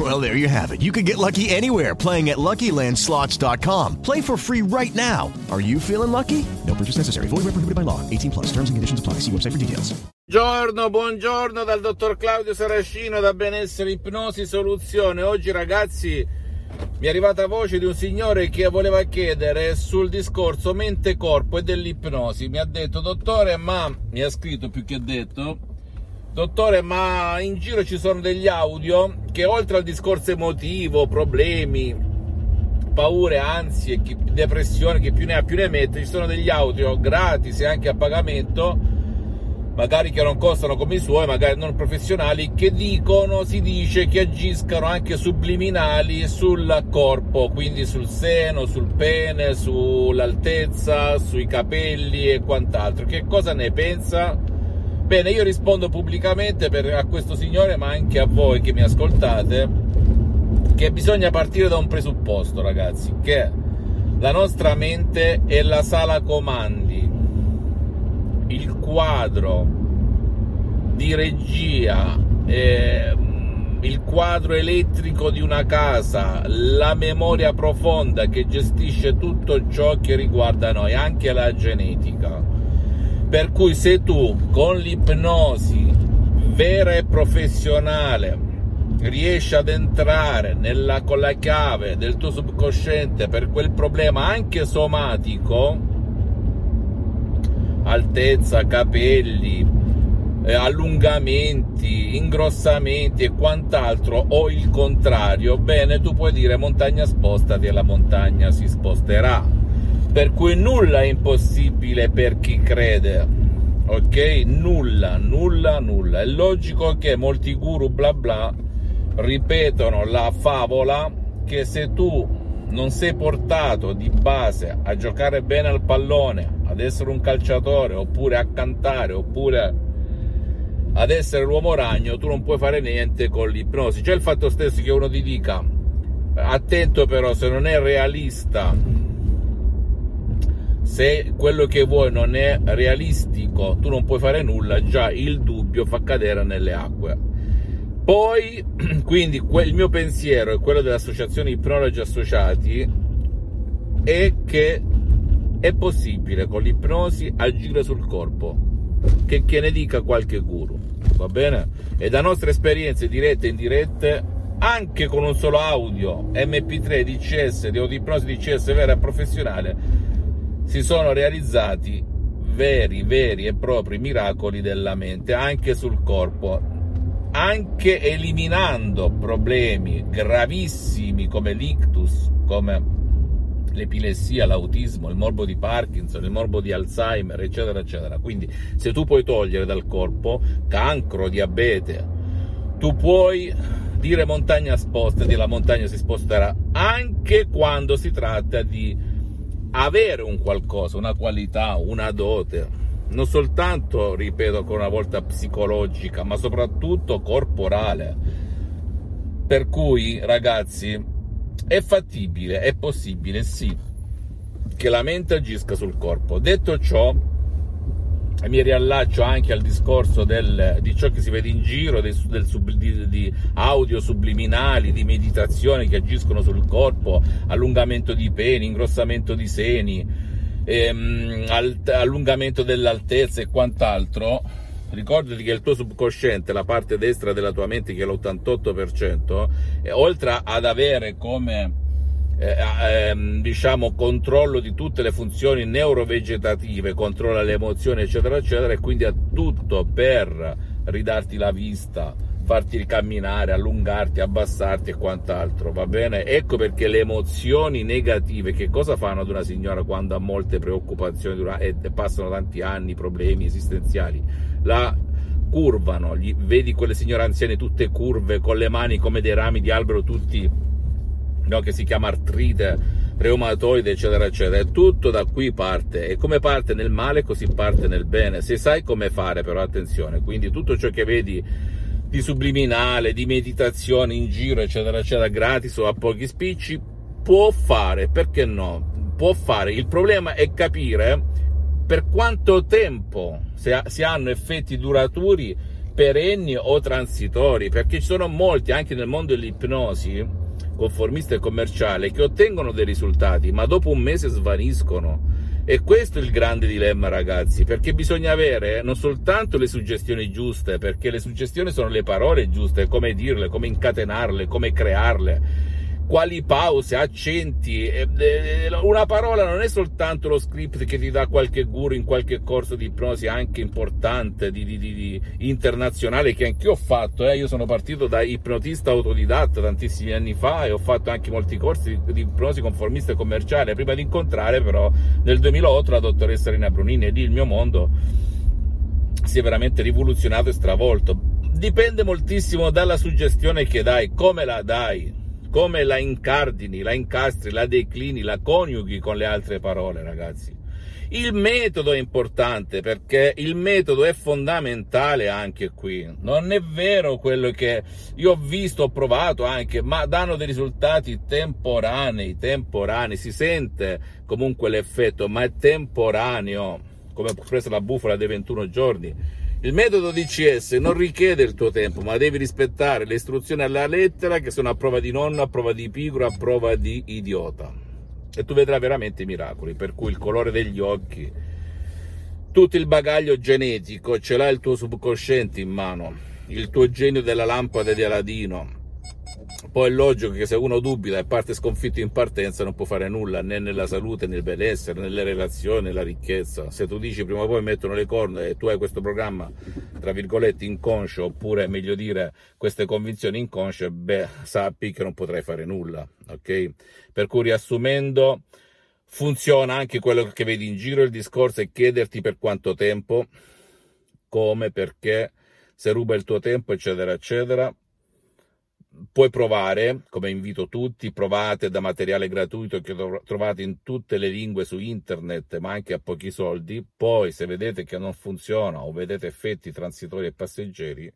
Well, there you have it. You can get lucky anywhere playing at LuckyLandSlots.com. Play for free right now. Are you feeling lucky? No purchase necessary. Void where prohibited by law. 18 plus. Terms and conditions apply. See website for details. Buongiorno, buongiorno dal dottor Claudio Saracino da Benessere Ipnosi Soluzione. Oggi ragazzi mi è arrivata voce di un signore che voleva chiedere sul discorso mente-corpo e dell'ipnosi. Mi ha detto, dottore, ma mi ha scritto più che detto, dottore, ma in giro ci sono degli audio che oltre al discorso emotivo, problemi, paure, ansie, depressione, che più ne ha più ne mette, ci sono degli audio gratis e anche a pagamento magari che non costano come i suoi, magari non professionali, che dicono, si dice che agiscano anche subliminali sul corpo, quindi sul seno, sul pene, sull'altezza, sui capelli e quant'altro. Che cosa ne pensa? Bene, io rispondo pubblicamente per, a questo signore, ma anche a voi che mi ascoltate, che bisogna partire da un presupposto, ragazzi, che la nostra mente è la sala comandi il quadro di regia, eh, il quadro elettrico di una casa, la memoria profonda che gestisce tutto ciò che riguarda noi, anche la genetica. Per cui se tu con l'ipnosi vera e professionale riesci ad entrare nella, con la chiave del tuo subconsciente per quel problema anche somatico, altezza, capelli, eh, allungamenti, ingrossamenti e quant'altro, o il contrario, bene, tu puoi dire montagna spostati e la montagna si sposterà. Per cui nulla è impossibile per chi crede, ok? Nulla, nulla, nulla. È logico che molti guru bla bla ripetono la favola che se tu non sei portato di base a giocare bene al pallone, ad essere un calciatore, oppure a cantare, oppure ad essere l'uomo ragno, tu non puoi fare niente con l'ipnosi. C'è il fatto stesso che uno ti dica, attento però, se non è realista, se quello che vuoi non è realistico, tu non puoi fare nulla, già il dubbio fa cadere nelle acque. Poi, quindi, il mio pensiero e quello delle associazioni ipnologi associati è che è possibile con l'ipnosi agire sul corpo, che, che ne dica qualche guru, va bene? E da nostre esperienze dirette e indirette, anche con un solo audio MP3 DCS di audipnosi DCS vera e professionale, si sono realizzati veri, veri e propri miracoli della mente, anche sul corpo, anche eliminando problemi gravissimi come l'ictus, come l'epilessia, l'autismo, il morbo di Parkinson, il morbo di Alzheimer, eccetera, eccetera. Quindi se tu puoi togliere dal corpo cancro, diabete, tu puoi dire montagna sposta, e la montagna si sposterà anche quando si tratta di avere un qualcosa, una qualità, una dote, non soltanto, ripeto ancora una volta, psicologica, ma soprattutto corporale. Per cui, ragazzi, è fattibile, è possibile, sì, che la mente agisca sul corpo. Detto ciò, mi riallaccio anche al discorso del, di ciò che si vede in giro, del, del sub, di, di, audio subliminali, di meditazioni che agiscono sul corpo, allungamento di peni, ingrossamento di seni, ehm, alt, allungamento dell'altezza e quant'altro. Ricordati che il tuo subconsciente, la parte destra della tua mente che è l'88%, eh, oltre ad avere come eh, ehm, diciamo controllo di tutte le funzioni neurovegetative, controlla le emozioni eccetera eccetera e quindi ha tutto per ridarti la vista, farti camminare, allungarti, abbassarti e quant'altro, va bene? Ecco perché le emozioni negative, che cosa fanno ad una signora quando ha molte preoccupazioni e passano tanti anni, problemi esistenziali? la curvano, gli, vedi quelle signore anziane tutte curve con le mani come dei rami di albero tutti no, che si chiama artrite reumatoide, eccetera, eccetera. Tutto da qui parte. E come parte nel male, così parte nel bene. Se sai come fare, però, attenzione. Quindi tutto ciò che vedi di subliminale, di meditazione in giro, eccetera, eccetera, gratis o a pochi spicci, può fare, perché no? Può fare. Il problema è capire per quanto tempo si hanno effetti duraturi, perenni o transitori, perché ci sono molti anche nel mondo dell'ipnosi conformista e commerciale che ottengono dei risultati, ma dopo un mese svaniscono. E questo è il grande dilemma, ragazzi, perché bisogna avere non soltanto le suggestioni giuste, perché le suggestioni sono le parole giuste, come dirle, come incatenarle, come crearle quali pause, accenti. Una parola non è soltanto lo script che ti dà qualche guru in qualche corso di ipnosi anche importante, di, di, di internazionale, che anch'io ho fatto. Eh. Io sono partito da ipnotista autodidatta tantissimi anni fa e ho fatto anche molti corsi di ipnosi conformista e commerciale. Prima di incontrare però nel 2008 la dottoressa Rina Brunini e lì il mio mondo si è veramente rivoluzionato e stravolto. Dipende moltissimo dalla suggestione che dai, come la dai come la incardini, la incastri, la declini, la coniughi con le altre parole, ragazzi. Il metodo è importante perché il metodo è fondamentale anche qui. Non è vero quello che io ho visto, ho provato anche, ma danno dei risultati temporanei, temporanei. Si sente comunque l'effetto, ma è temporaneo, come presa la bufala dei 21 giorni il metodo DCS non richiede il tuo tempo, ma devi rispettare le istruzioni alla lettera che sono a prova di nonno, a prova di pigro, a prova di idiota. E tu vedrai veramente i miracoli, per cui il colore degli occhi, tutto il bagaglio genetico, ce l'ha il tuo subconsciente in mano, il tuo genio della lampada di Aladino, poi è logico che se uno dubita e parte sconfitto in partenza non può fare nulla né nella salute, nel benessere, nelle relazioni, nella ricchezza. Se tu dici prima o poi mettono le corna e tu hai questo programma, tra virgolette, inconscio, oppure meglio dire queste convinzioni inconsce, beh, sappi che non potrai fare nulla, ok? Per cui riassumendo, funziona anche quello che vedi in giro, il discorso è chiederti per quanto tempo, come, perché, se ruba il tuo tempo, eccetera, eccetera puoi provare, come invito tutti, provate da materiale gratuito che trovate in tutte le lingue su internet, ma anche a pochi soldi. Poi, se vedete che non funziona o vedete effetti transitori e passeggeri,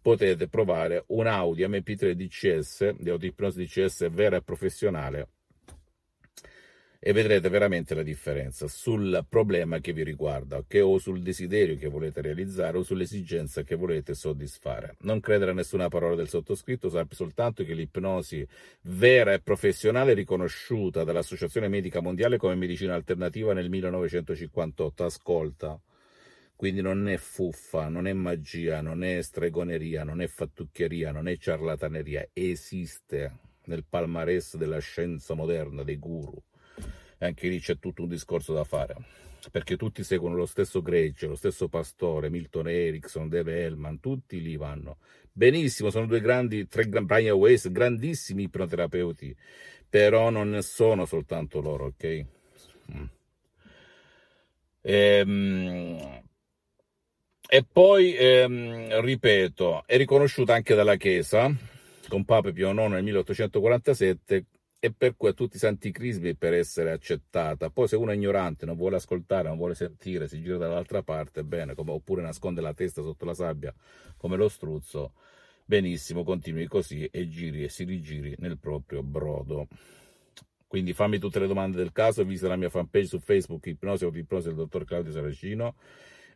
potete provare un Audi MP3 DCS, di autoipnosi DCS vera e professionale, e vedrete veramente la differenza sul problema che vi riguarda, okay? o sul desiderio che volete realizzare o sull'esigenza che volete soddisfare. Non credere a nessuna parola del sottoscritto, sappi soltanto che l'ipnosi vera e professionale riconosciuta dall'Associazione Medica Mondiale come medicina alternativa nel 1958. Ascolta. Quindi non è fuffa, non è magia, non è stregoneria, non è fattucchieria, non è ciarlataneria, esiste nel palmarès della scienza moderna, dei guru e anche lì c'è tutto un discorso da fare perché tutti seguono lo stesso gregge, lo stesso pastore, Milton Erickson, Dave Hellman, tutti lì vanno. Benissimo, sono due grandi, tre Brian Weiss, grandissimi ipnoterapeuti, però non sono soltanto loro, ok? Mm. Ehm, e poi, ehm, ripeto, è riconosciuta anche dalla Chiesa, con Papa Pio IX nel 1847, e per cui a tutti i santi crismi per essere accettata. Poi se uno è ignorante, non vuole ascoltare, non vuole sentire, si gira dall'altra parte, bene, come, oppure nasconde la testa sotto la sabbia come lo struzzo, benissimo, continui così e giri e si rigiri nel proprio brodo. Quindi fammi tutte le domande del caso, visita la mia fanpage su Facebook, Ipnosi o Ipnosi del dottor Claudio Saracino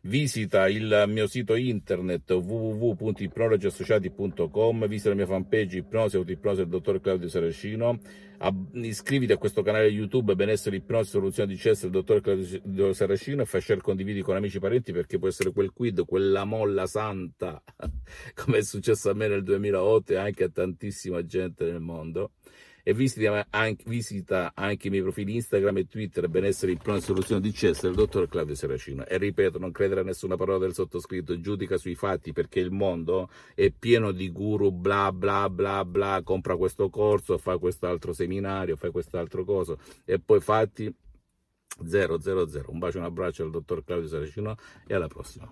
visita il mio sito internet www.ipnologiassociati.com, visita la mia fanpage Ipnosi Autoipnosi del dottor Claudio Saracino, iscriviti a questo canale YouTube Benessere Ipnosi Soluzione di Cesso del dottor Claudio Saracino e fai share condividi con amici e parenti perché può essere quel quid, quella molla santa come è successo a me nel 2008 e anche a tantissima gente nel mondo e visita anche, visita anche, i miei profili Instagram e Twitter benessere ipnosi soluzione di CS del dottor Claudio Seracino e ripeto non credere a nessuna parola del sottoscritto giudica sui fatti perché il mondo è pieno di guru bla bla bla bla compra questo corso fa quest'altro seminario fa quest'altro coso. E poi fatti 000 un bacio e un abbraccio al dottor Claudio Seracino e alla prossima